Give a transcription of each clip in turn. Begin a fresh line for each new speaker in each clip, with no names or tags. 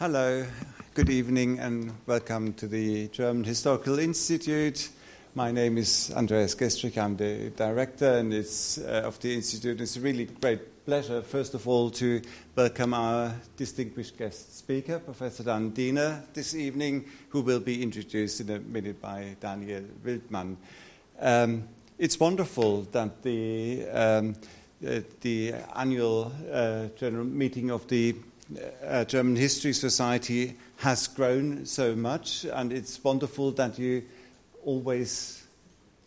Hello, good evening, and welcome to the German Historical Institute. My name is Andreas Gestrich. I'm the director and it's, uh, of the institute. It's a really great pleasure, first of all, to welcome our distinguished guest speaker, Professor Dan Diner, this evening, who will be introduced in a minute by Daniel Wildmann. Um, it's wonderful that the um, uh, the annual uh, general meeting of the uh, German History Society has grown so much, and it's wonderful that you always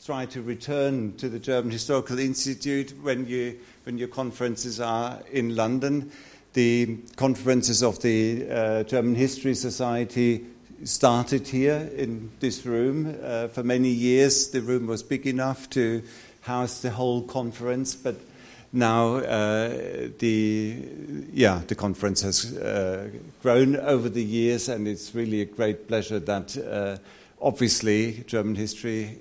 try to return to the German Historical Institute when, you, when your conferences are in London. The conferences of the uh, German History Society started here in this room. Uh, for many years, the room was big enough to house the whole conference, but now uh, the yeah the conference has uh, grown over the years, and it's really a great pleasure that uh, obviously German history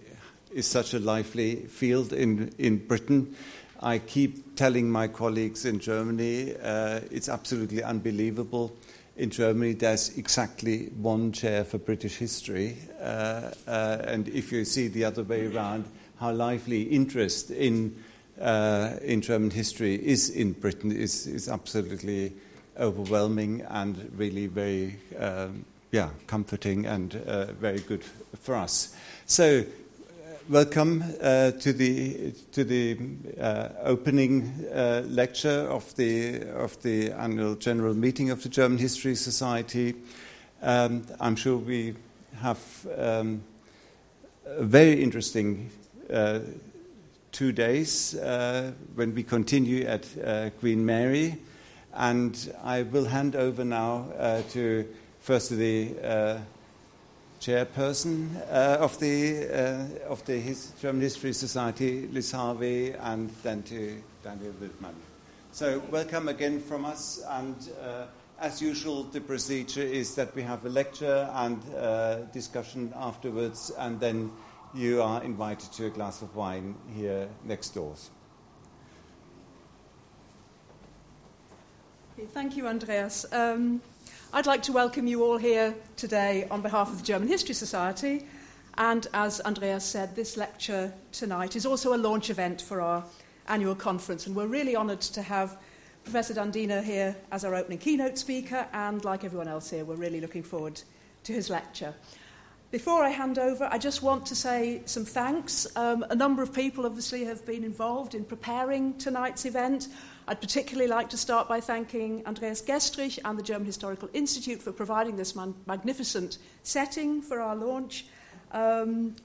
is such a lively field in in Britain. I keep telling my colleagues in Germany uh, it's absolutely unbelievable. In Germany, there's exactly one chair for British history, uh, uh, and if you see the other way around, how lively interest in uh, in German history is in Britain is, is absolutely overwhelming and really very um, yeah, comforting and uh, very good for us. So, uh, welcome uh, to the to the uh, opening uh, lecture of the of the annual general meeting of the German History Society. Um, I'm sure we have um, a very interesting uh, two days uh, when we continue at uh, Queen Mary. And I will hand over now uh, to first the uh, chairperson uh, of the, uh, of the His- German History Society, Liz Harvey, and then to Daniel Wildmann. So, welcome again from us. And as usual, the procedure is that we have a lecture and discussion afterwards, and then you are invited to a glass of wine here next doors.
Thank you, Andreas. Um, I'd like to welcome you all here today on behalf of the German History Society. And as Andreas said, this lecture tonight is also a launch event for our annual conference. And we're really honoured to have Professor Dan Diner here as our opening keynote speaker. And like everyone else here, we're really looking forward to his lecture. Before I hand over, I just want to say some thanks. Um, a number of people obviously have been involved in preparing tonight's event. I'd particularly like to start by thanking Andreas Gestrich and the German Historical Institute for providing this man- magnificent setting for our launch. Um,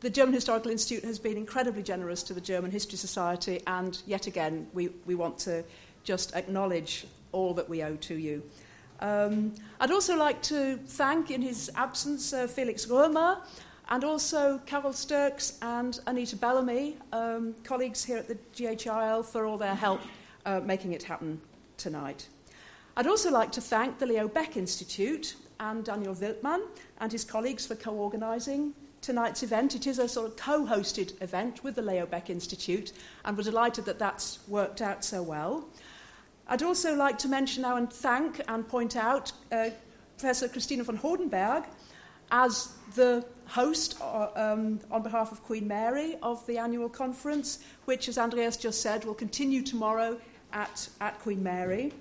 the German Historical Institute has been incredibly generous to the German History Society, and yet again, we, we want to just acknowledge all that we owe to you. Um, I'd also like to thank, in his absence, uh, Felix Römer and also Carol Sturks and Anita Bellamy, um, colleagues here at the GHIL, for all their help uh, making it happen tonight. I'd also like to thank the Leo Baeck Institute and Daniel Wildmann and his colleagues for co organising tonight's event. It is a sort of co hosted event with the Leo Baeck Institute, and we're delighted that that's worked out so well. I'd also like to mention now and thank and point out uh, Professor Christina von Hodenberg as the host uh, um, on behalf of Queen Mary of the annual conference, which, as Andreas just said, will continue tomorrow at, at Queen Mary.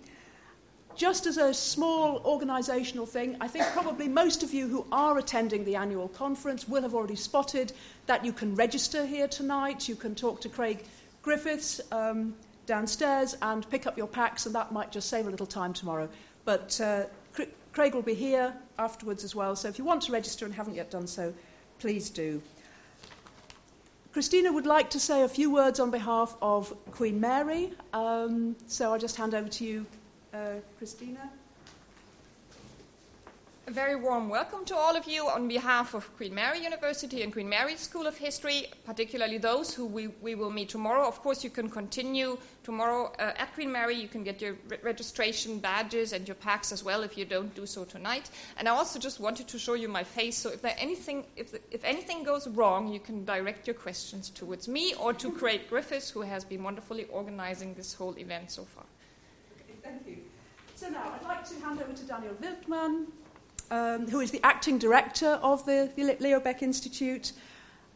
Just as a small organisational thing, I think probably most of you who are attending the annual conference will have already spotted that you can register here tonight. You can talk to Craig Griffiths. Um, downstairs and pick up your packs, and that might just save a little time tomorrow. But uh, Craig will be here afterwards as well, so if you want to register and haven't yet done so, please do. Christina would like to say a few words on behalf of Queen Mary, um, so I'll just hand over to you, uh, Christina.
A very warm welcome to all of you on behalf of Queen Mary University and Queen Mary School of History, particularly those who we, we will meet tomorrow. Of course, you can continue tomorrow uh, at Queen Mary. You can get your re- registration badges and your packs as well if you don't do so tonight. And I also just wanted to show you my face, so if there anything if, the, if anything goes wrong, you can direct your questions towards me or to Craig Griffiths, who has been wonderfully organizing this whole event so far.
Okay, thank you. So now I'd like to hand over to Daniel Wildmann, um, who is the acting director of the, the Leo Baeck Institute,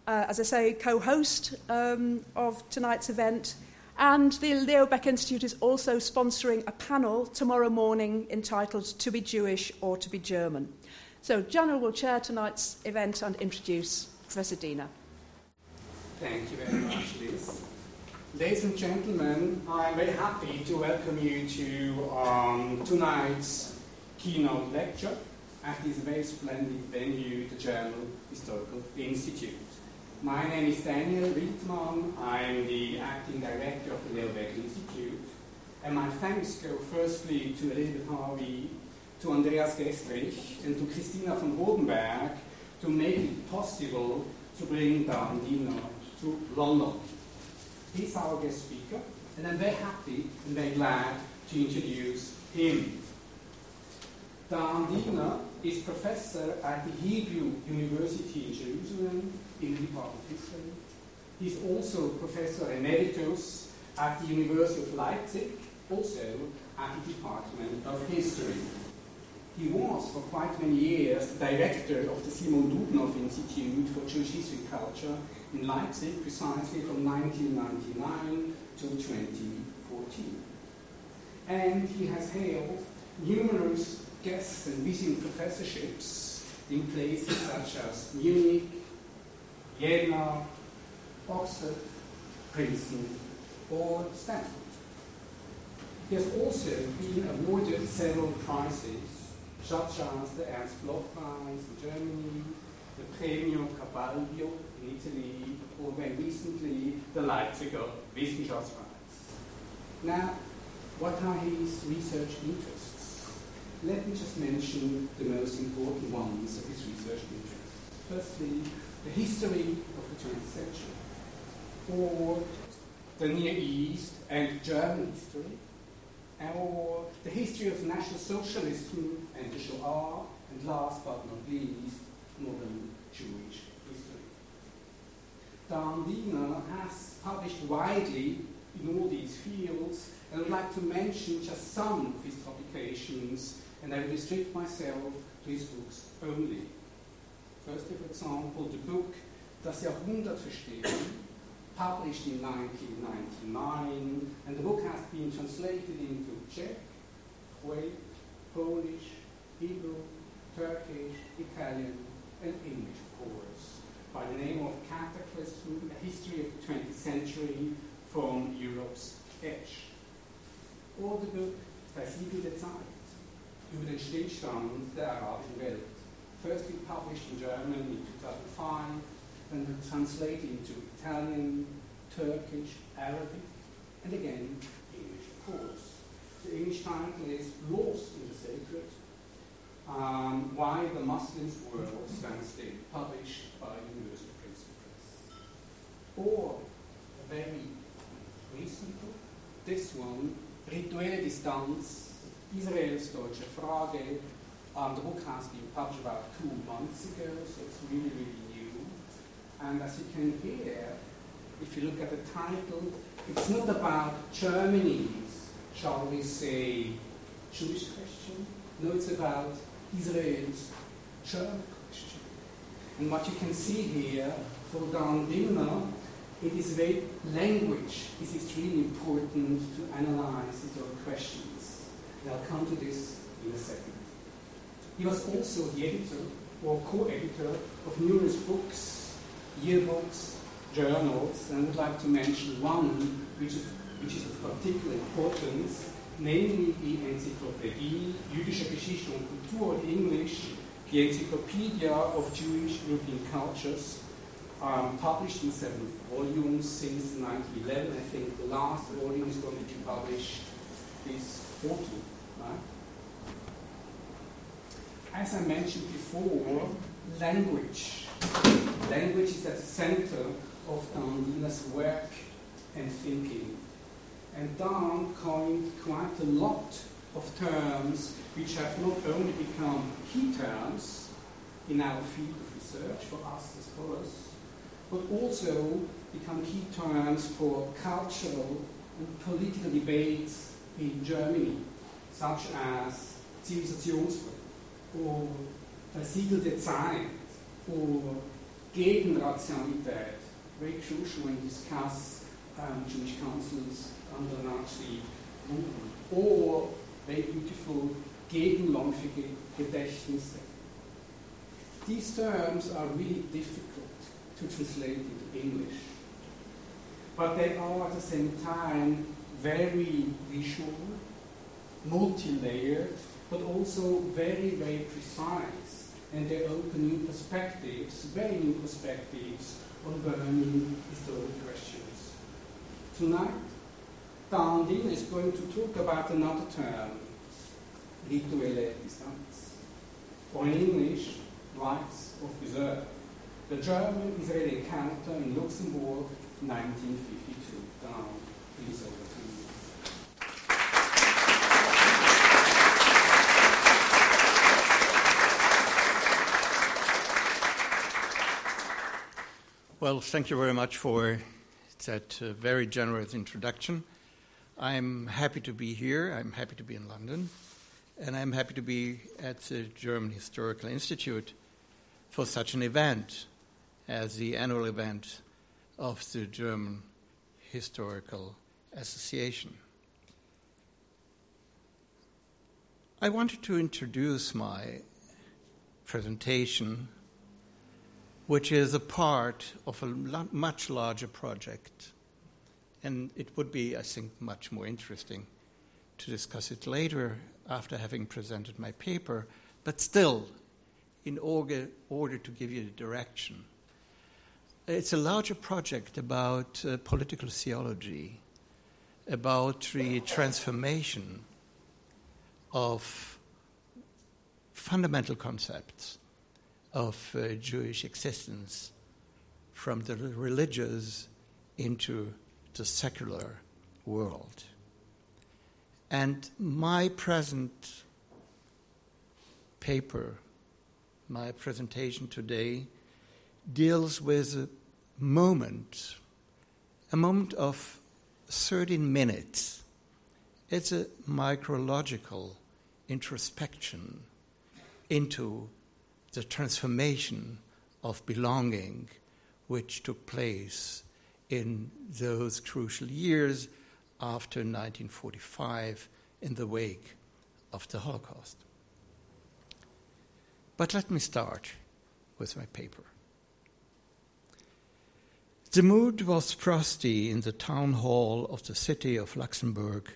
uh, as I say, co host um, of tonight's event. And the Leo Baeck Institute is also sponsoring a panel tomorrow morning entitled To Be Jewish or To Be German. So, Daniel will chair tonight's event and introduce Professor Diner.
Thank you very much, Liz. Ladies and gentlemen, I'm very happy to welcome you to um, tonight's keynote lecture at this very splendid venue, the German Historical Institute. My name is Daniel Wildmann. I'm the acting director of the Leo Institute. And my thanks go firstly to Elizabeth Harvey, to Andreas Gestrich, and to Christina von Hodenberg to make it possible to bring Diner to London. He's our guest speaker, and I'm very happy and very glad to introduce him. Dan Diner is professor at the Hebrew University in Jerusalem in the Department of History. He's also professor emeritus at the University of Leipzig, also at the Department of History. He was for quite many years the director of the Simon Dubnow Institute for Jewish History and Culture in Leipzig, precisely from 1999 to 2014. And he has held numerous guest and visiting professorships in places such as Munich, Vienna, Oxford, Princeton, or Stanford. He has also been awarded several prizes, such as the Ernst Bloch Prize in Germany, the Premio Capalbio in Italy, or very recently, the Leipziger Wissenschaftspreis. Now, what are his research interests? Let me just mention the most important ones of his research interests. Firstly, the history of the 20th century, or the Near East and German history, or the history of National Socialism and the Shoah, and last but not least, modern Jewish history. Dan Diner has published widely in all these fields, and I'd like to mention just some of his publications, and I restrict myself to his books only. Firstly, for example, the book Das Jahrhundert verstehen, published in 1999, and the book has been translated into Czech, Kuwait, Polish, Hebrew, Turkish, Italian, and English, of course, by the name of Cataclysm, a history of the 20th century from Europe's edge. Or the book Das Siegel der Zeit, über den Stillstand der arabischen Welt, firstly published in German in 2005, then translated into Italian, Turkish, Arabic, and again, English, of course. The English title is Lost in the Sacred, um, Why the Muslims World Stands Still, published by University of Princeton Press. Or a very recent book, this one, Rituelle Distanz, Israels Deutsche Frage. Um, the book has been published about two months ago, so it's really, really new. And as you can hear, if you look at the title, it's not about Germany's, shall we say, Jewish question. No, it's about Israel's German question. And what you can see here for Dan Diner, it is very language is extremely important to analyze these questions. And I'll come to this in a second. He was also the editor or co-editor of numerous books, yearbooks, journals, and I would like to mention one which is, which is of particular importance, namely the Enzyklopädie Jüdische Geschichte und Kultur in English, the Encyclopedia of Jewish European Cultures, um, published in seven volumes since 1911. I think the last volume is going to be published this autumn. Right? As I mentioned before, language. Language is at the center of Dan work and thinking. And Dan coined quite a lot of terms which have not only become key terms in our field of research for us as scholars, but also become key terms for cultural and political debates in Germany. Such as Zivilisationsbruch or versiegelte Zeit or Gegenrationalität, Shushu and discuss um, Jewish councils under Nazi movement, or very beautiful gegenläufige Gedächtnisse. These terms are really difficult to translate into English, but they are at the same time very visual, multi-layered, but also very, very precise, and they open new perspectives, very new perspectives on burning historical questions. Tonight, Dandin is going to talk about another term, rituelle Distanz, or in English, rites of reserve. The German-Israeli encounter in Luxembourg, 1952. Down, please over to you.
Well, thank you very much for that uh, very generous introduction. I'm happy to be here. I'm happy to be in London. And I'm happy to be at the German Historical Institute for such an event as the annual event of the German Historical Association. I wanted to introduce my presentation, which is a part of a much larger project. And it would be, I think, much more interesting to discuss it later after having presented my paper, but still, in order, order to give you the direction. It's a larger project about uh, political theology, about the transformation of fundamental concepts of uh, Jewish existence from the religious into the secular world. And my present paper, my presentation today, deals with a moment, a moment of 13 minutes. It's a micrological introspection into the transformation of belonging which took place in those crucial years after 1945 in the wake of the Holocaust. But let me start with my paper. The mood was frosty in the town hall of the city of Luxembourg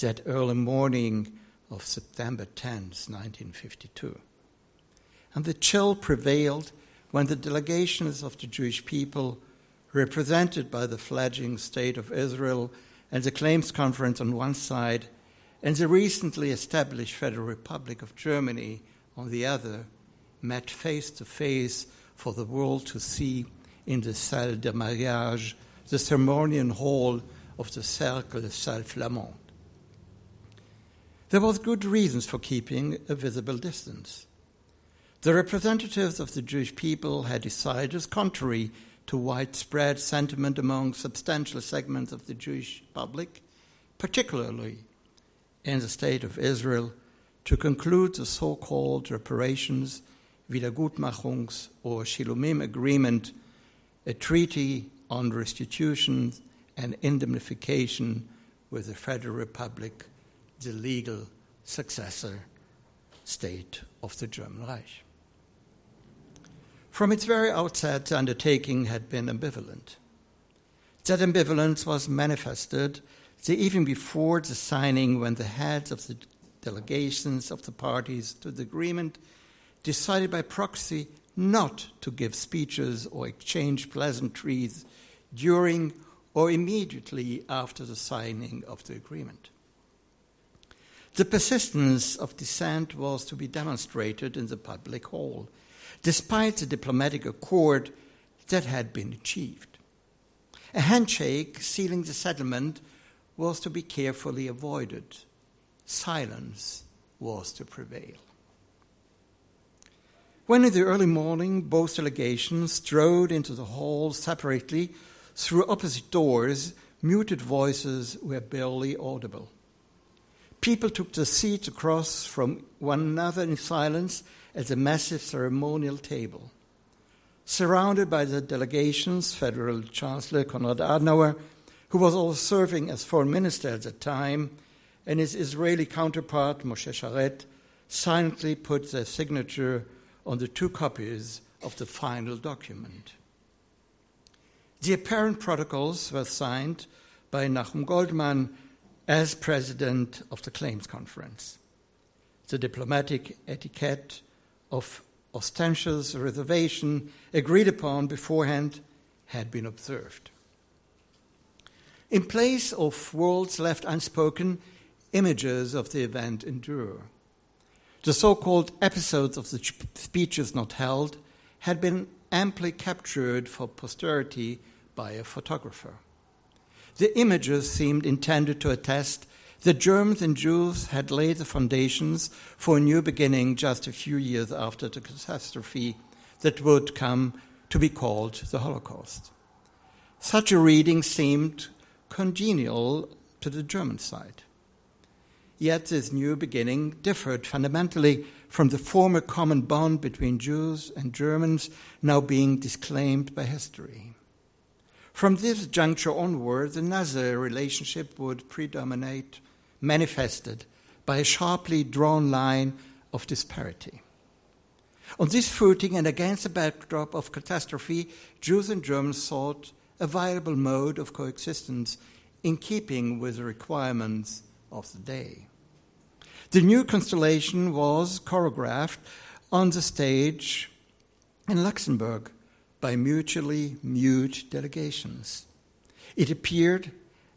that early morning of September 10, 1952. And the chill prevailed when the delegations of the Jewish people, represented by the fledgling State of Israel and the Claims Conference on one side, and the recently established Federal Republic of Germany on the other, met face to face for the world to see in the Salle de Mariage, the ceremonial hall of the Cercle Salle Flamande. There was good reasons for keeping a visible distance. The representatives of the Jewish people had decided, contrary to widespread sentiment among substantial segments of the Jewish public, particularly in the State of Israel, to conclude the so called reparations, Wiedergutmachungs, or Shilumim agreement, a treaty on restitution and indemnification with the Federal Republic, the legal successor state of the German Reich. From its very outset, the undertaking had been ambivalent. That ambivalence was manifested even before the signing when the heads of the delegations of the parties to the agreement decided by proxy not to give speeches or exchange pleasantries during or immediately after the signing of the agreement. The persistence of dissent was to be demonstrated in the public hall, despite the diplomatic accord that had been achieved. A handshake sealing the settlement was to be carefully avoided. Silence was to prevail. When in the early morning both delegations strode into the hall separately through opposite doors, muted voices were barely audible. People took their seats across from one another in silence at the massive ceremonial table. Surrounded by the delegations, Federal Chancellor Konrad Adenauer, who was also serving as foreign minister at the time, and his Israeli counterpart, Moshe Sharett, silently put their signature on the two copies of the final document. The apparent protocols were signed by Nachum Goldmann as president of the Claims Conference. The diplomatic etiquette of ostentatious reservation agreed upon beforehand had been observed. In place of words left unspoken, images of the event endure. The so called episodes of the speeches not held had been amply captured for posterity by a photographer. The images seemed intended to attest that Germans and Jews had laid the foundations for a new beginning just a few years after the catastrophe that would come to be called the Holocaust. Such a reading seemed congenial to the German side. Yet this new beginning differed fundamentally from the former common bond between Jews and Germans now being disclaimed by history. From this juncture onward, the Nazi relationship would predominate, manifested by a sharply drawn line of disparity. On this footing and against the backdrop of catastrophe, Jews and Germans sought a viable mode of coexistence in keeping with the requirements of the day. The new constellation was choreographed on the stage in Luxembourg by mutually mute delegations. It appeared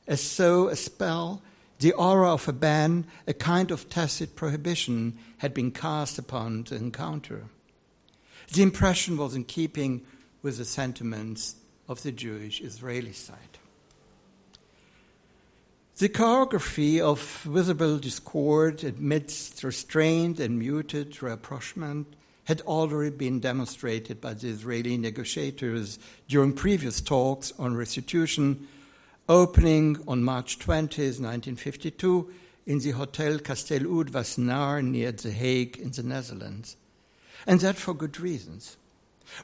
as though a spell, the aura of a ban, a kind of tacit prohibition, had been cast upon the encounter. The impression was in keeping with the sentiments of the Jewish Israeli side. The choreography of visible discord amidst restrained and muted rapprochement had already been demonstrated by the Israeli negotiators during previous talks on restitution, opening on March 20, 1952, in the Hotel Kasteel Oud near The Hague in the Netherlands. And that for good reasons.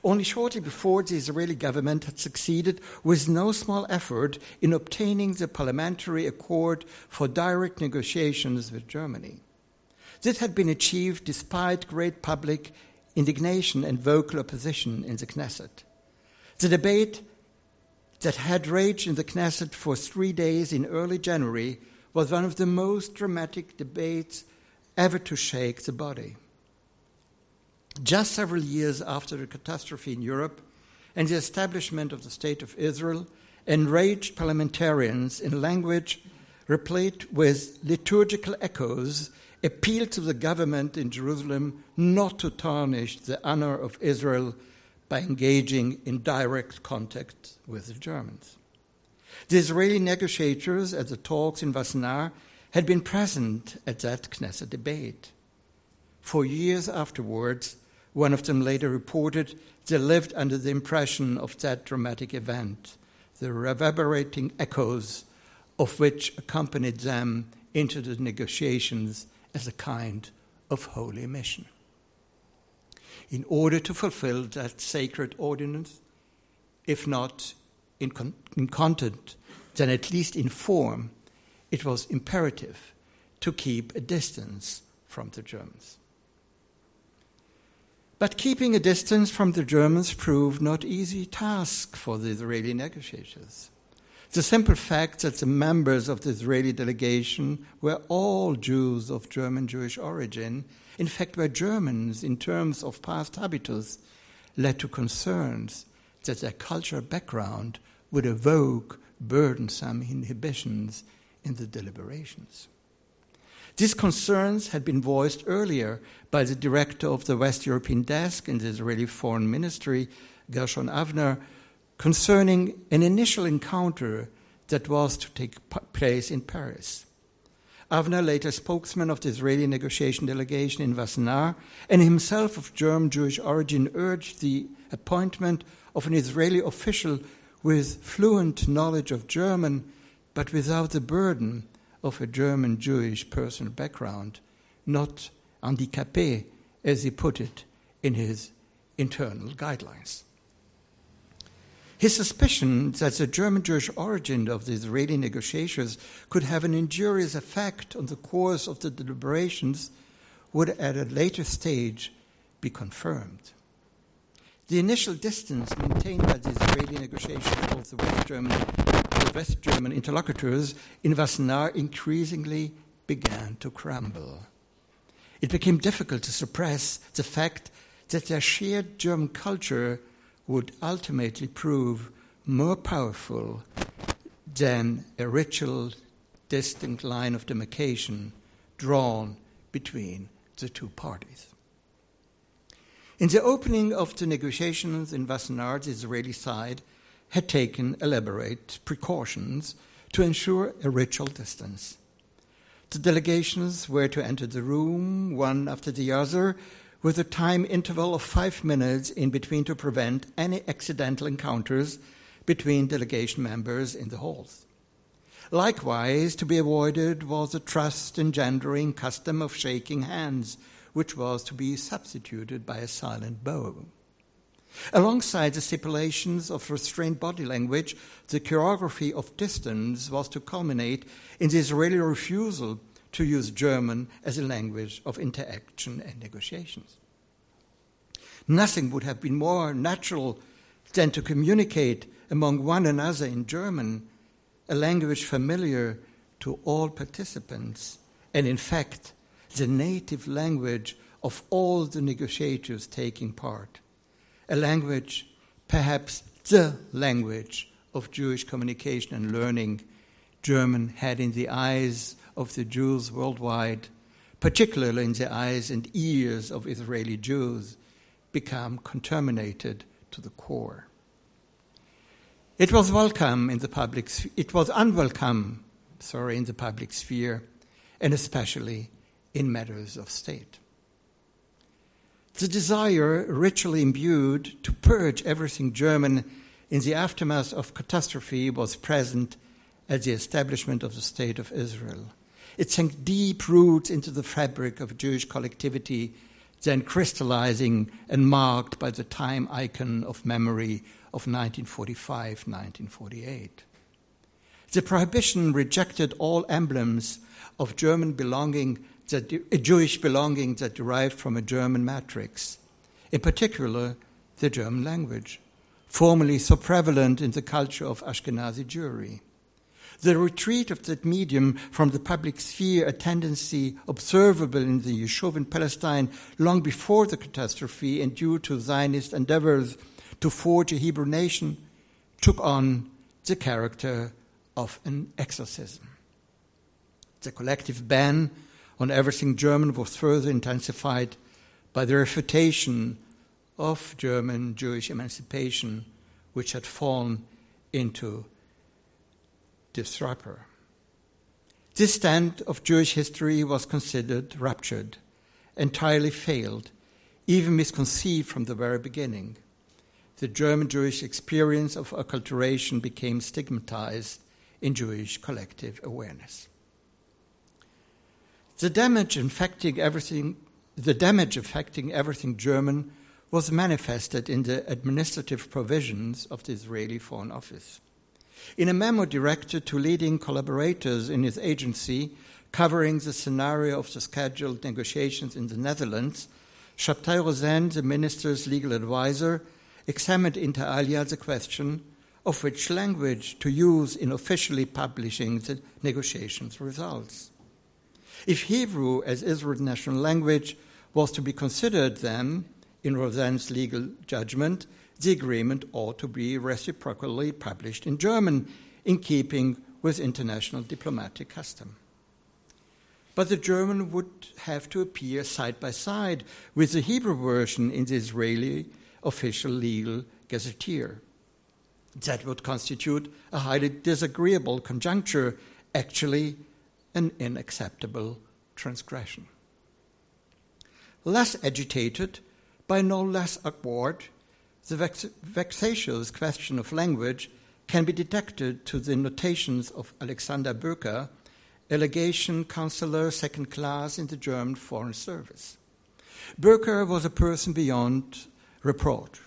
Only shortly before, the Israeli government had succeeded with no small effort in obtaining the parliamentary accord for direct negotiations with Germany. This had been achieved despite great public indignation and vocal opposition in the Knesset. The debate that had raged in the Knesset for three days in early January was one of the most dramatic debates ever to shake the body. Just several years after the catastrophe in Europe and the establishment of the State of Israel, enraged parliamentarians in language replete with liturgical echoes appealed to the government in Jerusalem not to tarnish the honor of Israel by engaging in direct contact with the Germans. The Israeli negotiators at the talks in Wassenaar had been present at that Knesset debate. For years afterwards, one of them later reported they lived under the impression of that dramatic event, the reverberating echoes of which accompanied them into the negotiations as a kind of holy mission. In order to fulfill that sacred ordinance, if not in, con- in content, then at least in form, it was imperative to keep a distance from the Germans. But keeping a distance from the Germans proved not easy task for the Israeli negotiators. The simple fact that the members of the Israeli delegation were all Jews of German Jewish origin, in fact, were Germans in terms of past habitus, led to concerns that their cultural background would evoke burdensome inhibitions in the deliberations. These concerns had been voiced earlier by the director of the West European desk in the Israeli Foreign Ministry, Gershon Avner, concerning an initial encounter that was to take place in Paris. Avner, later spokesman of the Israeli negotiation delegation in Wassenaar, and himself of German Jewish origin, urged the appointment of an Israeli official with fluent knowledge of German, but without the burden of a German Jewish personal background, not handicapé, as he put it in his internal guidelines. His suspicion that the German Jewish origin of the Israeli negotiations could have an injurious effect on the course of the deliberations would at a later stage be confirmed. The initial distance maintained by the Israeli negotiations towards the West German, the West German interlocutors in Wassenaar increasingly began to crumble. It became difficult to suppress the fact that their shared German culture would ultimately prove more powerful than a ritual distinct line of demarcation drawn between the two parties. In the opening of the negotiations in Wassenaar, the Israeli side had taken elaborate precautions to ensure a ritual distance. The delegations were to enter the room one after the other with a time interval of five minutes in between to prevent any accidental encounters between delegation members in the halls. Likewise, to be avoided was the trust engendering custom of shaking hands, which was to be substituted by a silent bow. Alongside the stipulations of restrained body language, the choreography of distance was to culminate in the Israeli refusal to use German as a language of interaction and negotiations. Nothing would have been more natural than to communicate among one another in German, a language familiar to all participants, and in fact, the native language of all the negotiators taking part. A language, perhaps the language of Jewish communication and learning, German had in the eyes of the Jews worldwide, particularly in the eyes and ears of Israeli Jews, become contaminated to the core. It was welcome in the public it was unwelcome, sorry, in the public sphere, and especially in matters of state. The desire, ritually imbued, to purge everything German in the aftermath of catastrophe was present at the establishment of the State of Israel. It sank deep roots into the fabric of Jewish collectivity, then crystallizing and marked by the time icon of memory of 1945 1948. The prohibition rejected all emblems of German belonging, that, a uh, Jewish belonging that derived from a German matrix, in particular the German language, formerly so prevalent in the culture of Ashkenazi Jewry. The retreat of that medium from the public sphere, a tendency observable in the Yishuv in Palestine long before the catastrophe and due to Zionist endeavors to forge a Hebrew nation, took on the character of an exorcism. The collective ban on everything German was further intensified by the refutation of German Jewish emancipation, which had fallen into disruptor. This stand of Jewish history was considered ruptured, entirely failed, even misconceived from the very beginning. The German Jewish experience of acculturation became stigmatized in Jewish collective awareness. The damage affecting everything, the damage affecting everything German was manifested in the administrative provisions of the Israeli Foreign Office. In a memo directed to leading collaborators in his agency, covering the scenario of the scheduled negotiations in the Netherlands, Shabtai Rosenne, the minister's legal advisor, examined inter alia the question of which language to use in officially publishing the negotiations results. If Hebrew as Israel's national language was to be considered, then, in Rosenne's legal judgment, the agreement ought to be reciprocally published in German, in keeping with international diplomatic custom. But the German would have to appear side by side with the Hebrew version in the Israeli official legal gazetteer. That would constitute a highly disagreeable conjuncture, actually, an unacceptable transgression. Less agitated, by no less awkward, the vex- vexatious question of language can be detected to the notations of Alexander Böker, Allegation legation counselor second class in the German Foreign Service. Böker was a person beyond reproach.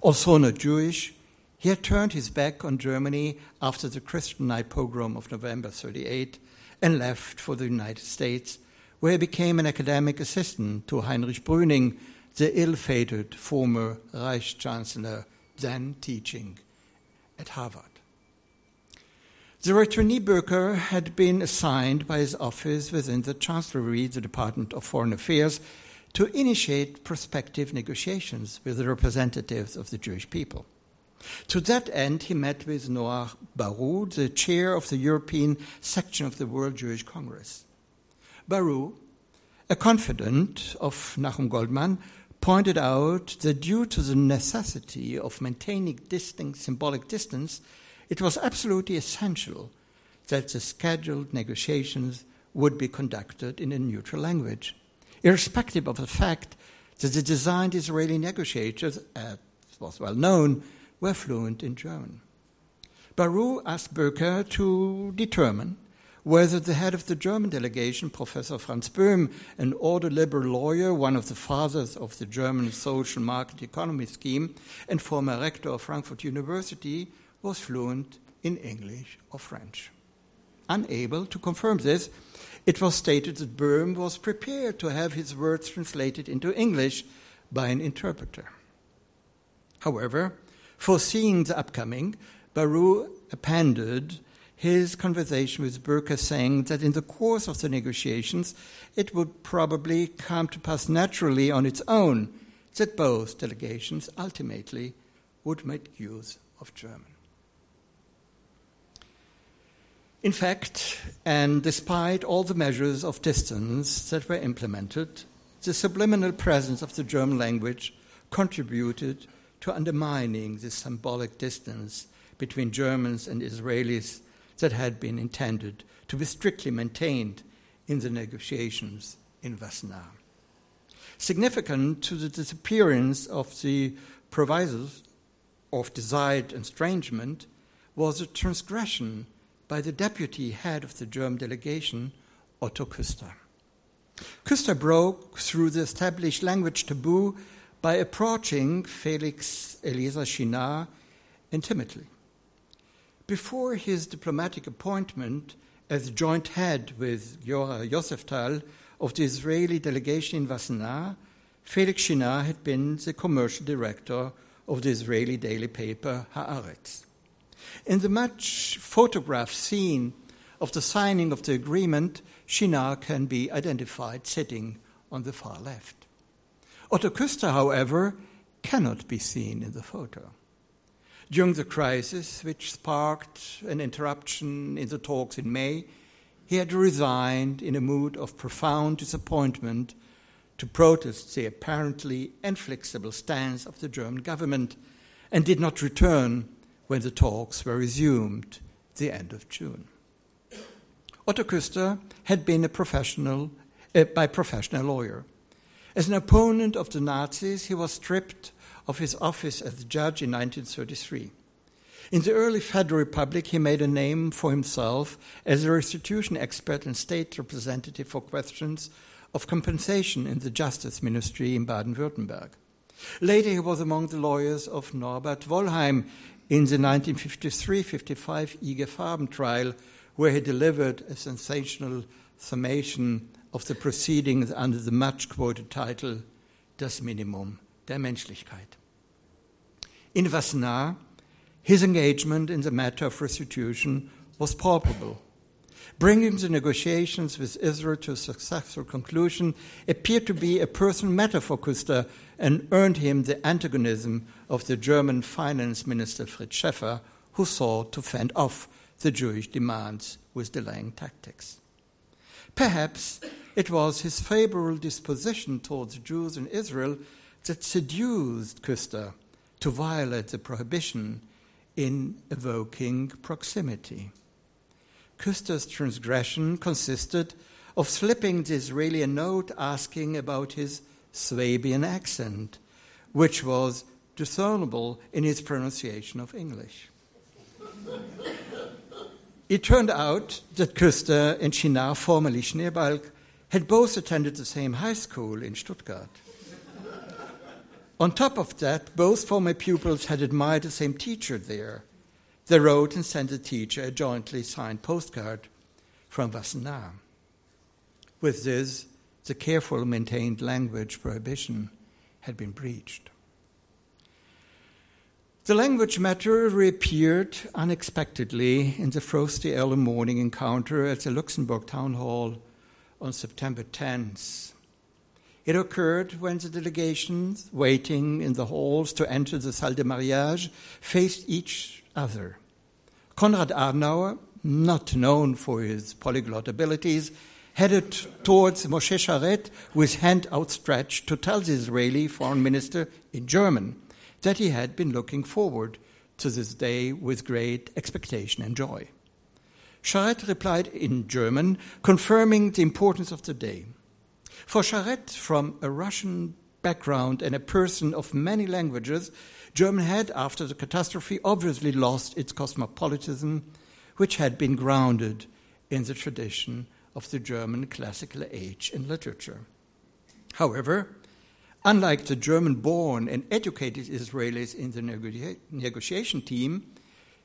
Also not Jewish, he had turned his back on Germany after the Christian night pogrom of November 38 and left for the United States, where he became an academic assistant to Heinrich Brüning, the ill fated former Reich Chancellor, then teaching at Harvard. The returnee Böker had been assigned by his office within the Chancellery, the Department of Foreign Affairs, to initiate prospective negotiations with the representatives of the Jewish people. To that end, he met with Noah Barou, the chair of the European section of the World Jewish Congress. Barou, a confidant of Nahum Goldmann, pointed out that due to the necessity of maintaining distinct symbolic distance, it was absolutely essential that the scheduled negotiations would be conducted in a neutral language, irrespective of the fact that the designed Israeli negotiators, as was well known, were fluent in German. Barou asked Böker to determine whether the head of the German delegation, Professor Franz Böhm, an ordoliberal lawyer, one of the fathers of the German social market economy scheme, and former rector of Frankfurt University, was fluent in English or French. Unable to confirm this, it was stated that Böhm was prepared to have his words translated into English by an interpreter. However, foreseeing the upcoming, Barou appended his conversation with Böker, saying that in the course of the negotiations, it would probably come to pass naturally on its own that both delegations ultimately would make use of German. In fact, and despite all the measures of distance that were implemented, the subliminal presence of the German language contributed to undermining the symbolic distance between Germans and Israelis that had been intended to be strictly maintained in the negotiations in Wassenaar. Significant to the disappearance of the provisos of desired estrangement was a transgression by the deputy head of the German delegation, Otto Küster. Küster broke through the established language taboo by approaching Felix Eliezer Shinnar intimately. Before his diplomatic appointment as joint head with Yoseftal of the Israeli delegation in Wassenaar, Felix Shinnar had been the commercial director of the Israeli daily paper Haaretz. In the much photographed scene of the signing of the agreement, Shinnar can be identified sitting on the far left. Otto Küster, however, cannot be seen in the photo. During the crisis, which sparked an interruption in the talks in May, he had resigned in a mood of profound disappointment to protest the apparently inflexible stance of the German government and did not return when the talks were resumed at the end of June. Otto Küster had been a professional, uh, by professional lawyer. As an opponent of the Nazis, he was stripped of his office as judge in 1933. In the early Federal Republic, he made a name for himself as a restitution expert and state representative for questions of compensation in the Justice Ministry in Baden Württemberg. Later, he was among the lawyers of Norbert Wollheim in the 1953 55 IG Farben trial, where he delivered a sensational summation of the proceedings under the much quoted title Das Minimum der Menschlichkeit. In Wassenaar, his engagement in the matter of restitution was palpable. Bringing the negotiations with Israel to a successful conclusion appeared to be a personal matter for Küster and earned him the antagonism of the German finance minister Fritz Schäffer, who sought to fend off the Jewish demands with delaying tactics. Perhaps it was his favorable disposition towards Jews in Israel that seduced Küster to violate the prohibition in evoking proximity. Küster's transgression consisted of slipping the Israeli a note asking about his Swabian accent, which was discernible in his pronunciation of English. It turned out that Küster and Shinnar, formerly Schneebalg, had both attended the same high school in Stuttgart. On top of that, both former pupils had admired the same teacher there. They wrote and sent the teacher a jointly signed postcard from Wassenaar. With this, the carefully maintained language prohibition had been breached. The language matter reappeared unexpectedly in the frosty early morning encounter at the Luxembourg Town Hall on September 10th. It occurred when the delegations waiting in the halls to enter the salle de mariage faced each other. Konrad Adenauer, not known for his polyglot abilities, headed towards Moshe Sharett with hand outstretched to tell the Israeli foreign minister in German that he had been looking forward to this day with great expectation and joy. Sharett replied in German, confirming the importance of the day. For Sharett, from a Russian background and a person of many languages, German had, after the catastrophe, obviously lost its cosmopolitanism, which had been grounded in the tradition of the German classical age in literature. However, unlike the German born and educated Israelis in the negotiation team,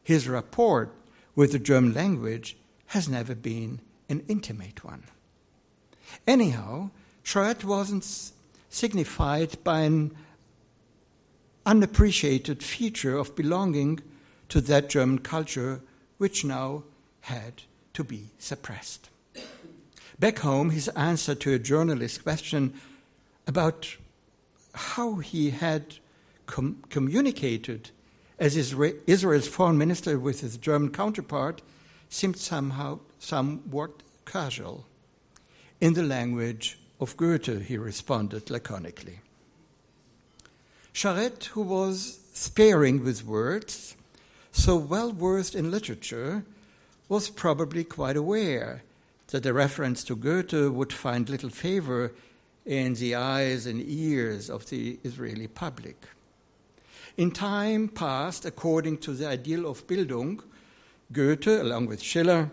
his rapport with the German language has never been an intimate one. Anyhow, Sharett wasn't signified by an unappreciated feature of belonging to that German culture which now had to be suppressed. Back home, his answer to a journalist's question about how he had com- communicated as Isra- Israel's foreign minister with his German counterpart seemed somehow somewhat casual. In the language of Goethe, he responded laconically. Sharett, who was sparing with words, so well versed in literature, was probably quite aware that a reference to Goethe would find little favor in the eyes and ears of the Israeli public. In time past, according to the ideal of Bildung, Goethe, along with Schiller,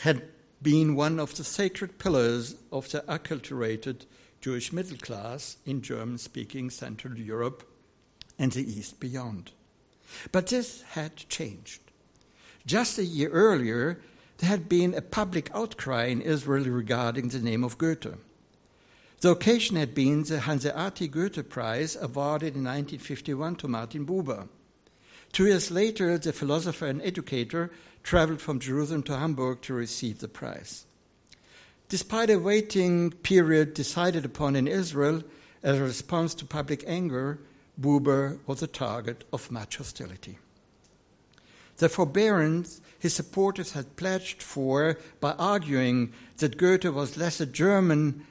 had been one of the sacred pillars of the acculturated Jewish middle class in German speaking Central Europe and the East beyond. But this had changed. Just a year earlier, there had been a public outcry in Israel regarding the name of Goethe. The occasion had been the Hanseatic Goethe Prize awarded in 1951 to Martin Buber. Two years later, the philosopher and educator traveled from Jerusalem to Hamburg to receive the prize. Despite a waiting period decided upon in Israel as a response to public anger, Buber was the target of much hostility. The forbearance his supporters had pledged for by arguing that Goethe was less a German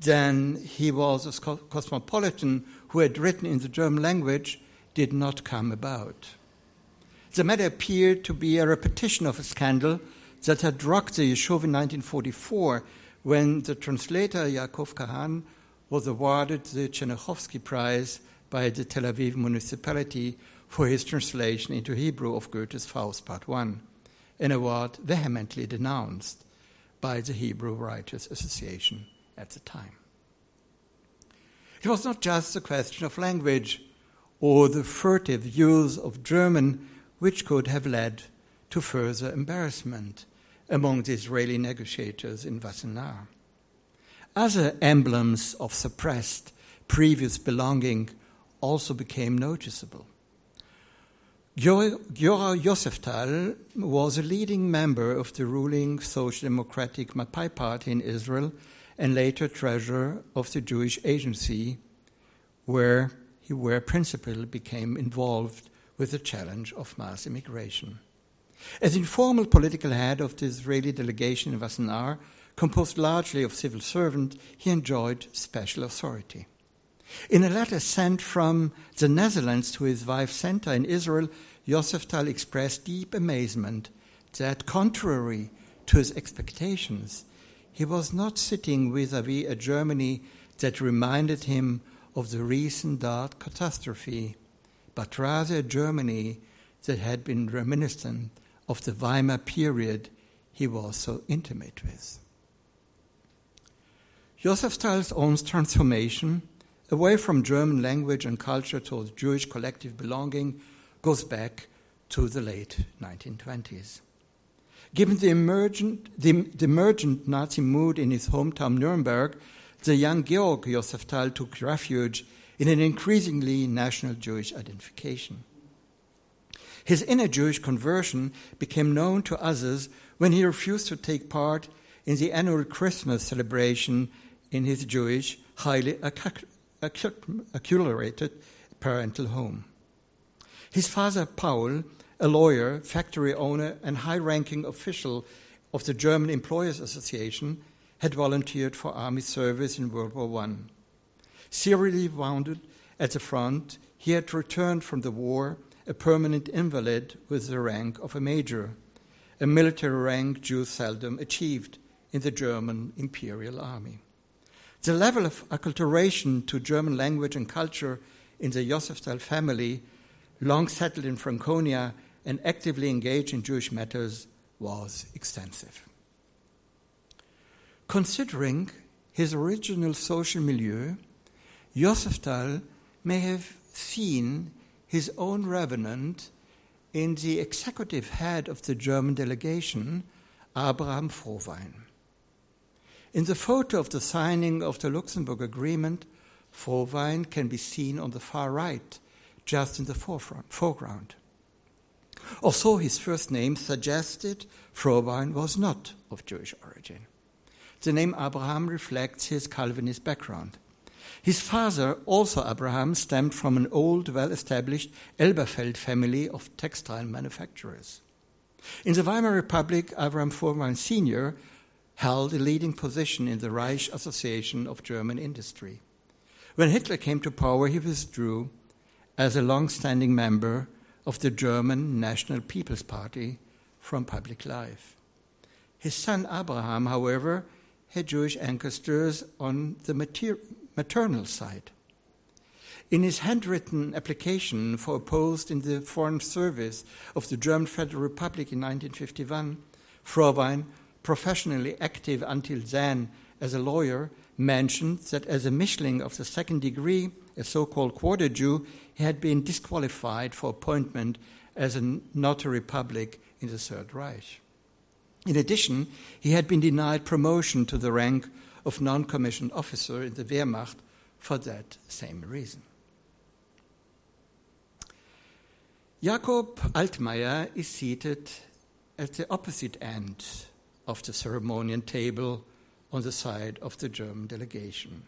than he was a cosmopolitan who had written in the German language did not come about. The matter appeared to be a repetition of a scandal that had rocked the Yishuv in 1944 when the translator Yaakov Kahan was awarded the Tchernichovsky Prize by the Tel Aviv municipality for his translation into Hebrew of Goethe's Faust Part 1, an award vehemently denounced by the Hebrew Writers Association at the time. It was not just a question of language or the furtive use of German which could have led to further embarrassment among the Israeli negotiators in Wassenaar. Other emblems of suppressed previous belonging also became noticeable. Giora Yoseftal was a leading member of the ruling Social Democratic Mapai Party in Israel and later treasurer of the Jewish Agency, where he where principally became involved with the challenge of mass immigration. As informal political head of the Israeli delegation in Wassenaar, composed largely of civil servants, he enjoyed special authority. In a letter sent from the Netherlands to his wife Senta in Israel, Yoseftal expressed deep amazement that, contrary to his expectations, he was not sitting vis a vis a Germany that reminded him of the recent Dart catastrophe, but rather a Germany that had been reminiscent of the Weimar period he was so intimate with. Josephthal's own transformation away from German language and culture towards Jewish collective belonging goes back to the late 1920s. Given the emergent, the, the emergent Nazi mood in his hometown Nuremberg, the young Georg Josephthal took refuge in an increasingly national Jewish identification. His inner Jewish conversion became known to others when he refused to take part in the annual Christmas celebration in his Jewish, highly acculturated parental home. His father, Paul, a lawyer, factory owner, and high ranking official of the German Employers Association, had volunteered for army service in World War I. Serially wounded at the front, he had returned from the war a permanent invalid with the rank of a major, a military rank Jews seldom achieved in the German Imperial Army. The level of acculturation to German language and culture in the Josephthal family, long settled in Franconia and actively engaged in Jewish matters, was extensive. Considering his original social milieu, Josephthal may have seen his own revenant in the executive head of the German delegation, Abraham Frowein. In the photo of the signing of the Luxembourg Agreement, Frowein can be seen on the far right, just in the foreground. Although his first name suggested Frowein was not of Jewish origin. The name Abraham reflects his Calvinist background. His father, also Abraham, stemmed from an old, well established Elberfeld family of textile manufacturers. In the Weimar Republic, Abraham Frowein Sr held a leading position in the Reich Association of German Industry. When Hitler came to power, he withdrew as a long standing member of the German National People's Party from public life. His son Abraham, however, had Jewish ancestors on the mater- maternal side. In his handwritten application for a post in the Foreign Service of the German Federal Republic in 1951, Frowein professionally active until then as a lawyer, mentioned that as a Mischling of the second degree, a so called quarter Jew, he had been disqualified for appointment as a notary public in the Third Reich. In addition, he had been denied promotion to the rank of non commissioned officer in the Wehrmacht for that same reason. Jakob Altmaier is seated at the opposite end of the ceremonial table on the side of the German delegation.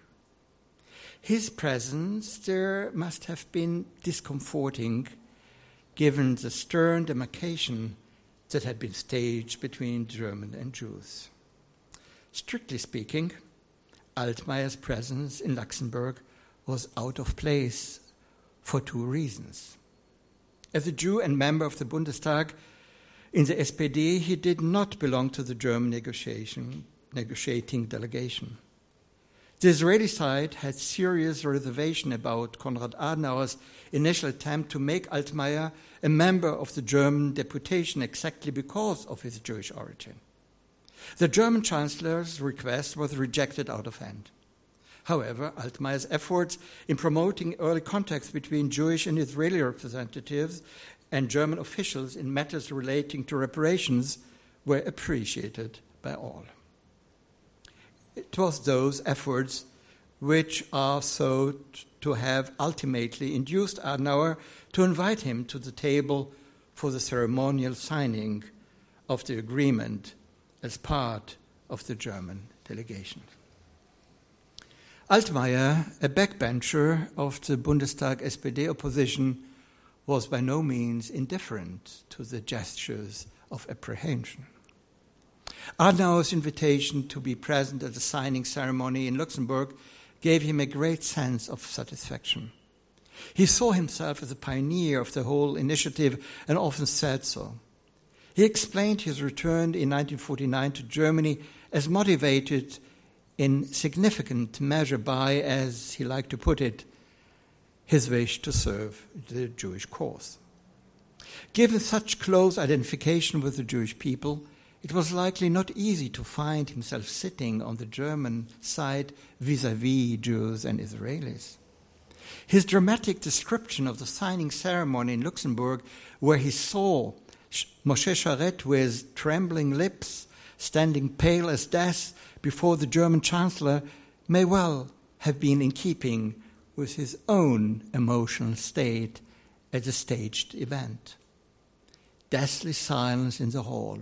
His presence there must have been discomforting given the stern demarcation that had been staged between German and Jews. Strictly speaking, Altmaier's presence in Luxembourg was out of place for two reasons. As a Jew and member of the Bundestag, in the SPD, he did not belong to the German negotiating delegation. The Israeli side had serious reservation about Konrad Adenauer's initial attempt to make Altmaier a member of the German deputation exactly because of his Jewish origin. The German chancellor's request was rejected out of hand. However, Altmaier's efforts in promoting early contacts between Jewish and Israeli representatives and German officials in matters relating to reparations were appreciated by all. It was those efforts which are so to have ultimately induced Adenauer to invite him to the table for the ceremonial signing of the agreement as part of the German delegation. Altmaier, a backbencher of the Bundestag SPD opposition, was by no means indifferent to the gestures of apprehension. Adenauer's invitation to be present at the signing ceremony in Luxembourg gave him a great sense of satisfaction. He saw himself as a pioneer of the whole initiative and often said so. He explained his return in 1949 to Germany as motivated in significant measure by, as he liked to put it, his wish to serve the Jewish cause. Given such close identification with the Jewish people, it was likely not easy to find himself sitting on the German side vis a vis Jews and Israelis. His dramatic description of the signing ceremony in Luxembourg, where he saw Moshe Sharett with trembling lips, standing pale as death before the German Chancellor, may well have been in keeping with his own emotional state at a staged event. Deathly silence in the hall,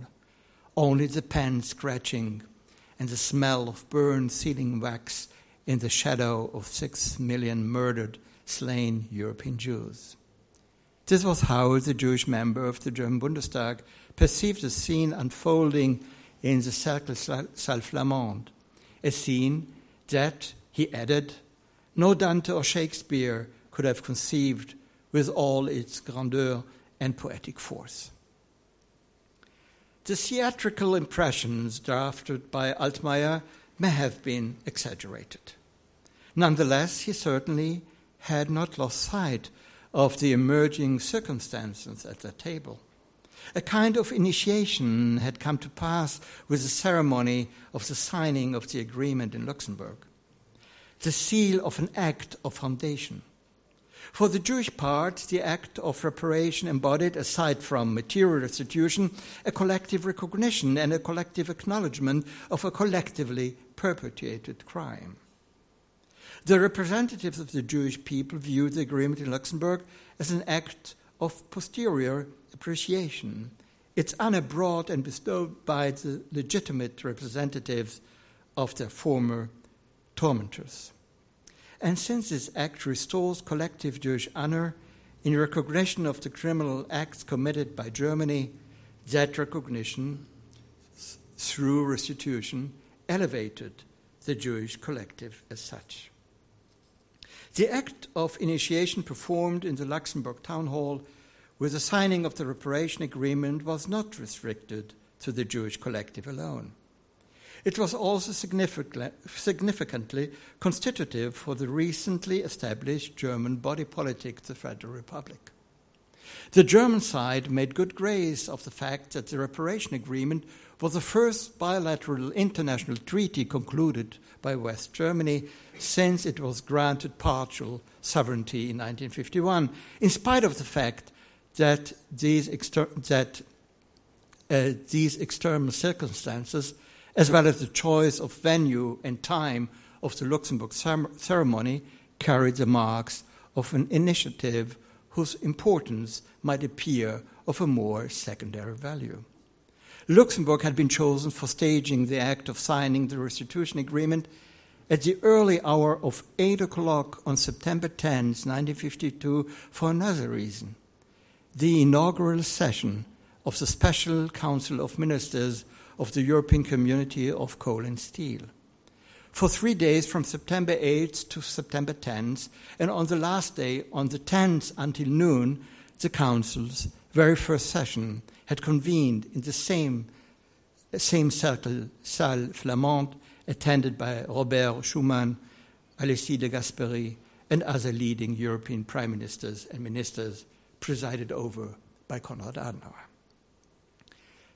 only the pen scratching and the smell of burned sealing wax in the shadow of six million murdered, slain European Jews. This was how the Jewish member of the German Bundestag perceived the scene unfolding in the Cercle Salle-Flamande, a scene that, he added, no Dante or Shakespeare could have conceived with all its grandeur and poetic force. The theatrical impressions drafted by Altmaier may have been exaggerated. Nonetheless, he certainly had not lost sight of the emerging circumstances at the table. A kind of initiation had come to pass with the ceremony of the signing of the agreement in Luxembourg, the seal of an act of foundation. For the Jewish part, the act of reparation embodied, aside from material restitution, a collective recognition and a collective acknowledgement of a collectively perpetuated crime. The representatives of the Jewish people viewed the agreement in Luxembourg as an act of posterior appreciation, its honor brought and bestowed by the legitimate representatives of their former tormentors. And since this act restores collective Jewish honor in recognition of the criminal acts committed by Germany, that recognition, through restitution, elevated the Jewish collective as such. The act of initiation performed in the Luxembourg Town Hall with the signing of the reparation agreement was not restricted to the Jewish collective alone. It was also significantly constitutive for the recently established German body politic, the Federal Republic. The German side made good grace of the fact that the reparation agreement was the first bilateral international treaty concluded by West Germany since it was granted partial sovereignty in 1951, in spite of the fact that these, exter- that, uh, these external circumstances, as well as the choice of venue and time of the Luxembourg ceremony, carried the marks of an initiative whose importance might appear of a more secondary value. Luxembourg had been chosen for staging the act of signing the restitution agreement at the early hour of 8 o'clock on September 10, 1952, for another reason the inaugural session of the Special Council of Ministers of the European Community of Coal and Steel. For three days from September 8th to September 10th, and on the last day, on the 10th until noon, the Council's very first session had convened in the same, same circle, Salle Flamande, attended by Robert Schuman, Alcide de Gasperi, and other leading European prime ministers and ministers presided over by Konrad Adenauer.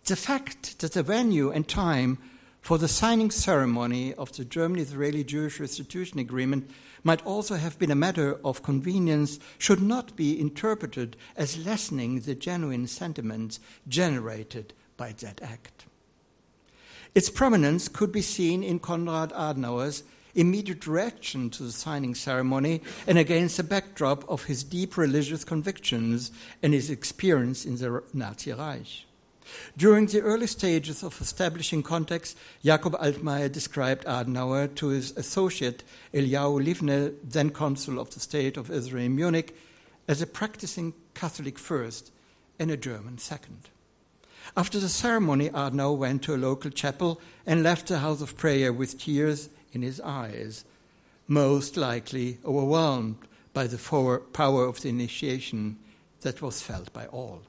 The fact that the venue and time for the signing ceremony of the German Israeli Jewish Restitution Agreement might also have been a matter of convenience should not be interpreted as lessening the genuine sentiments generated by that act. Its prominence could be seen in Konrad Adenauer's immediate reaction to the signing ceremony and against the backdrop of his deep religious convictions and his experience in the Nazi Reich. During the early stages of establishing context, Jakob Altmaier described Adenauer to his associate Eliyahu Livne, then consul of the State of Israel in Munich, as a practicing Catholic first and a German second. After the ceremony, Adenauer went to a local chapel and left the house of prayer with tears in his eyes, most likely overwhelmed by the power of the initiation that was felt by all.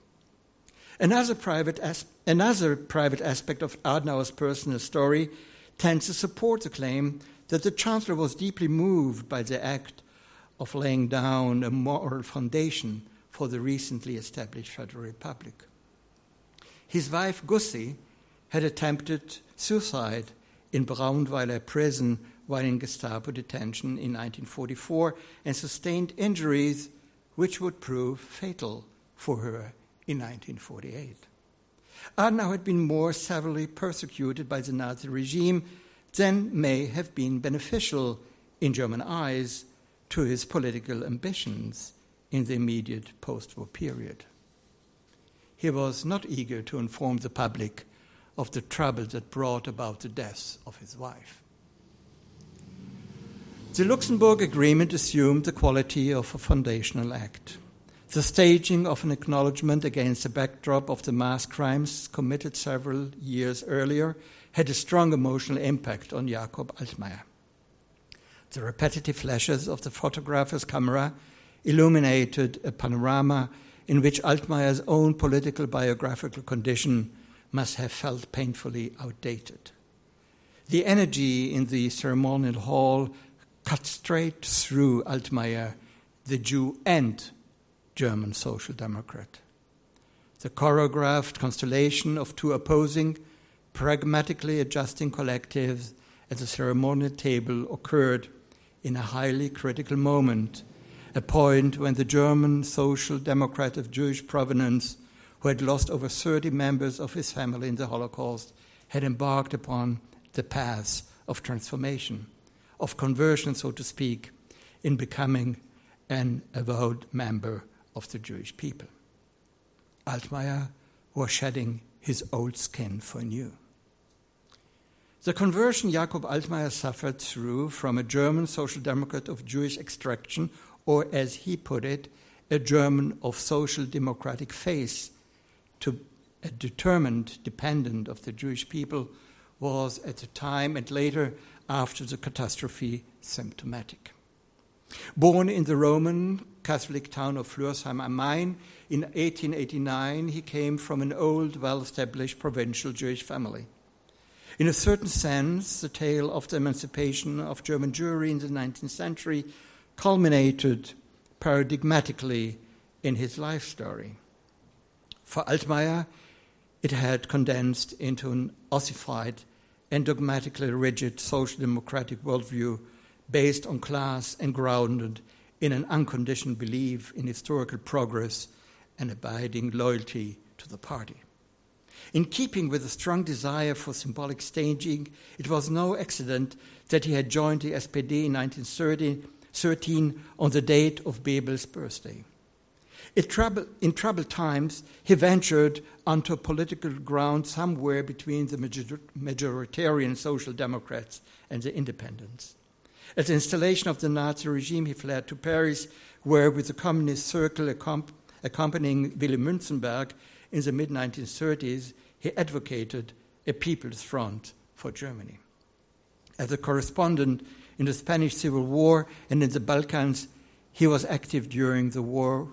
Another private, as- another private aspect of Adenauer's personal story tends to support the claim that the Chancellor was deeply moved by the act of laying down a moral foundation for the recently established Federal Republic. His wife Gussie had attempted suicide in Brauweiler prison while in Gestapo detention in 1944 and sustained injuries which would prove fatal for her in 1948. Adenauer had been more severely persecuted by the Nazi regime than may have been beneficial in German eyes to his political ambitions in the immediate post war period. He was not eager to inform the public of the trouble that brought about the death of his wife. The Luxembourg Agreement assumed the quality of a foundational act. The staging of an acknowledgement against the backdrop of the mass crimes committed several years earlier had a strong emotional impact on Jakob Altmaier. The repetitive flashes of the photographer's camera illuminated a panorama in which Altmaier's own political biographical condition must have felt painfully outdated. The energy in the ceremonial hall cut straight through Altmaier, the Jew and German Social Democrat. The choreographed constellation of two opposing, pragmatically adjusting collectives at the ceremonial table occurred in a highly critical moment, a point when the German Social Democrat of Jewish provenance, who had lost over 30 members of his family in the Holocaust, had embarked upon the path of transformation of conversion, so to speak, in becoming an avowed member of the Jewish people. Altmaier was shedding his old skin for new. The conversion Jakob Altmaier suffered through from a German social democrat of Jewish extraction, or as he put it, a German of social democratic faith, to a determined dependent of the Jewish people, was at the time and later after the catastrophe symptomatic. Born in the Roman Catholic town of Flörsheim am Main in 1889, he came from an old, well established provincial Jewish family. In a certain sense, the tale of the emancipation of German Jewry in the 19th century culminated paradigmatically in his life story. For Altmaier, it had condensed into an ossified and dogmatically rigid social democratic worldview based on class and grounded in an unconditioned belief in historical progress and abiding loyalty to the party. In keeping with a strong desire for symbolic staging, it was no accident that he had joined the SPD in 1913 on the date of Bebel's birthday. In, trouble, in troubled times, he ventured onto political ground somewhere between the major, majoritarian Social Democrats and the independents. At the installation of the Nazi regime, he fled to Paris, where, with the communist circle accompanying Willy Münzenberg in the mid 1930s, he advocated a People's Front for Germany. As a correspondent in the Spanish Civil War and in the Balkans, he was active during the war,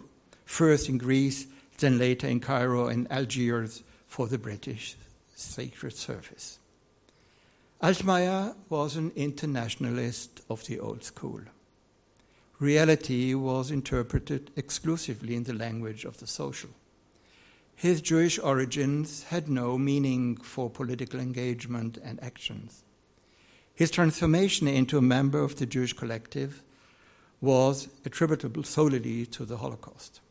first in Greece, then later in Cairo and Algiers for the British Secret Service. Altmaier was an internationalist of the old school. Reality was interpreted exclusively in the language of the social. His Jewish origins had no meaning for political engagement and actions. His transformation into a member of the Jewish collective was attributable solely to the Holocaust.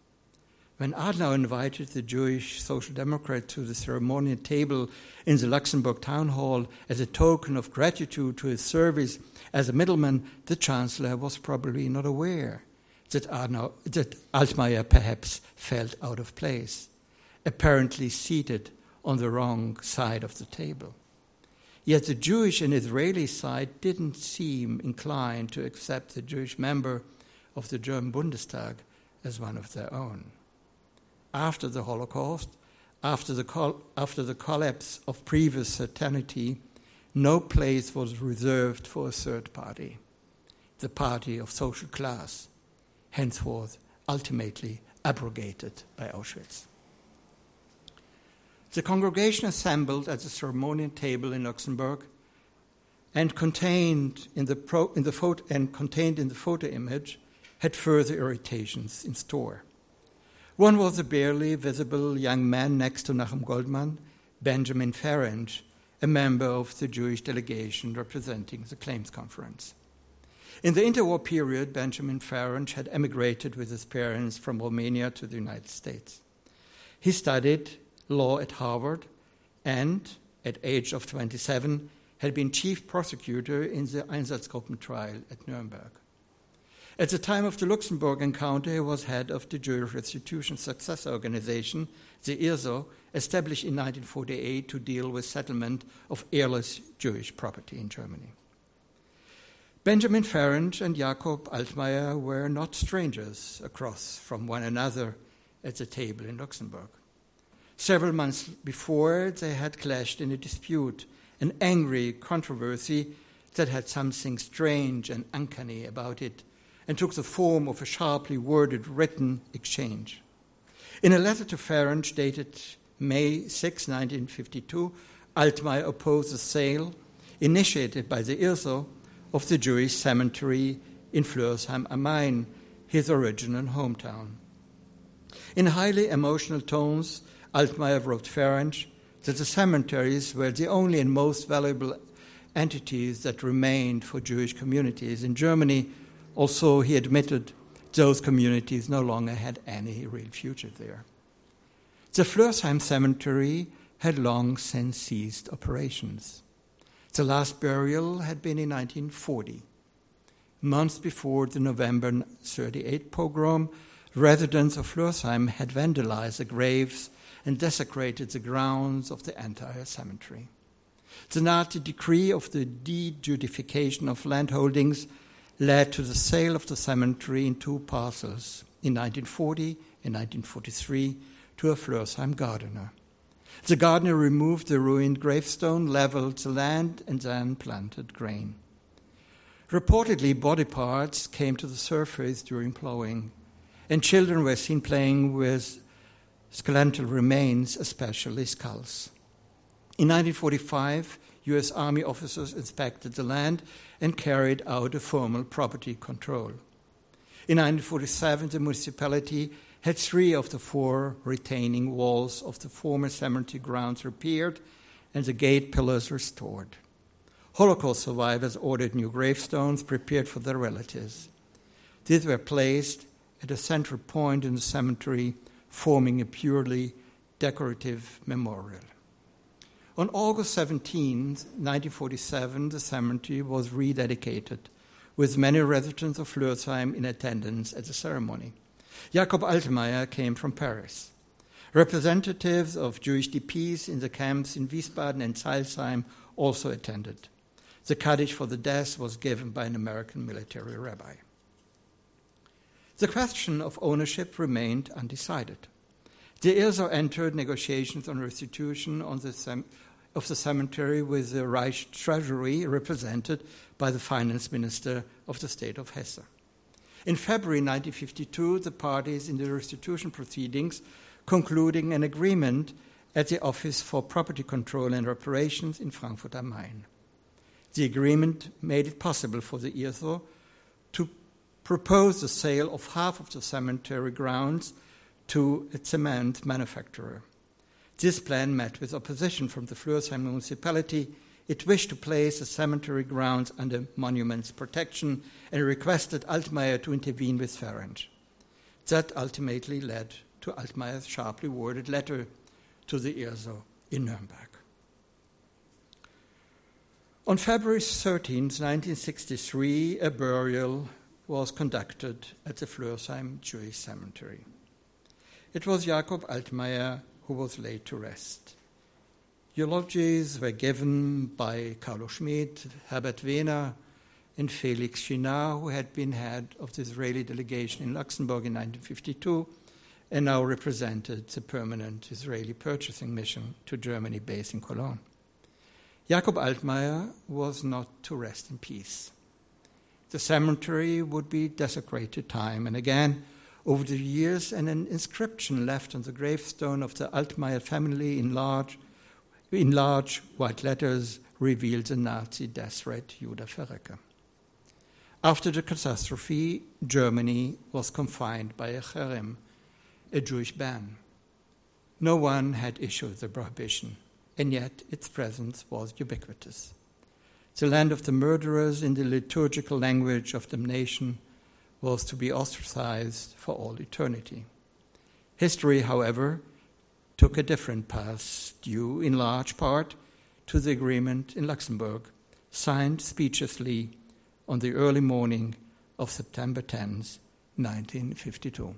When Adenauer invited the Jewish Social Democrat to the ceremonial table in the Luxembourg Town Hall as a token of gratitude to his service as a middleman, the Chancellor was probably not aware that, Adenauer, that Altmaier perhaps felt out of place, apparently seated on the wrong side of the table. Yet the Jewish and Israeli side didn't seem inclined to accept the Jewish member of the German Bundestag as one of their own after the Holocaust, after the, col- after the collapse of previous certainty, no place was reserved for a third party, the party of social class, henceforth ultimately abrogated by Auschwitz. The congregation assembled at the ceremonial table in Luxembourg and contained in the, pro- in the photo, and contained in the photo image had further irritations in store. One was a barely visible young man next to Nachum Goldmann, Benjamin Ferenc, a member of the Jewish delegation representing the Claims Conference. In the interwar period, Benjamin Ferenc had emigrated with his parents from Romania to the United States. He studied law at Harvard and, at age of 27, had been chief prosecutor in the Einsatzgruppen trial at Nuremberg. At the time of the Luxembourg encounter, he was head of the Jewish Restitution Successor Organization, the IRSO, established in 1948 to deal with settlement of heirless Jewish property in Germany. Benjamin Ferenc and Jakob Altmaier were not strangers across from one another at the table in Luxembourg. Several months before, they had clashed in a dispute, an angry controversy that had something strange and uncanny about it and took the form of a sharply worded written exchange. In a letter to Ferenc dated May 6, 1952, Altmaier opposed the sale, initiated by the IRSO, of the Jewish cemetery in Flörsheim am Main, his original hometown. In highly emotional tones, Altmaier wrote Ferenc that the cemeteries were the only and most valuable entities that remained for Jewish communities in Germany, although he admitted those communities no longer had any real future there. The Flörsheim cemetery had long since ceased operations. The last burial had been in 1940. Months before the November 38 pogrom, residents of Flörsheim had vandalized the graves and desecrated the grounds of the entire cemetery. The Nazi decree of the de-Judification of landholdings led to the sale of the cemetery in two parcels in 1940 and 1943 to a Flörsheim gardener. The gardener removed the ruined gravestone, leveled the land, and then planted grain. Reportedly, body parts came to the surface during plowing, and children were seen playing with skeletal remains, especially skulls. In 1945, US Army officers inspected the land and carried out a formal property control. In 1947, the municipality had three of the four retaining walls of the former cemetery grounds repaired and the gate pillars restored. Holocaust survivors ordered new gravestones prepared for their relatives. These were placed at a central point in the cemetery, forming a purely decorative memorial. On August 17, 1947, the cemetery was rededicated, with many residents of Flörsheim in attendance at the ceremony. Jakob Altmaier came from Paris. Representatives of Jewish DPs in the camps in Wiesbaden and Zeilsheim also attended. The Kaddish for the death was given by an American military rabbi. The question of ownership remained undecided. The IRSO entered negotiations on restitution on the of the cemetery with the Reich Treasury, represented by the finance minister of the state of Hesse. In February 1952, the parties in the restitution proceedings concluding an agreement at the Office for Property Control and Reparations in Frankfurt am Main. The agreement made it possible for the IRSO to propose the sale of half of the cemetery grounds to a cement manufacturer. This plan met with opposition from the Flörsheim municipality. It wished to place the cemetery grounds under monuments protection and requested Altmaier to intervene with Ferenc. That ultimately led to Altmaier's sharply worded letter to the IRSO in Nuremberg. On February 13, 1963, a burial was conducted at the Flörsheim Jewish Cemetery. It was Jakob Altmaier who was laid to rest. Eulogies were given by Carlo Schmid, Herbert Wehner, and Felix Shinnar, who had been head of the Israeli delegation in Luxembourg in 1952 and now represented the permanent Israeli purchasing mission to Germany based in Cologne. Jakob Altmaier was not to rest in peace. The cemetery would be desecrated time and again over the years, and an inscription left on the gravestone of the Altmaier family in large, in large white letters revealed the Nazi death threat Juda verrecke. After the catastrophe, Germany was confined by a cherem, a Jewish ban. No one had issued the prohibition, and yet its presence was ubiquitous. The land of the murderers, in the liturgical language of the nation, was to be ostracized for all eternity. History, however, took a different path, due in large part to the agreement in Luxembourg, signed speechlessly on the early morning of September 10, 1952.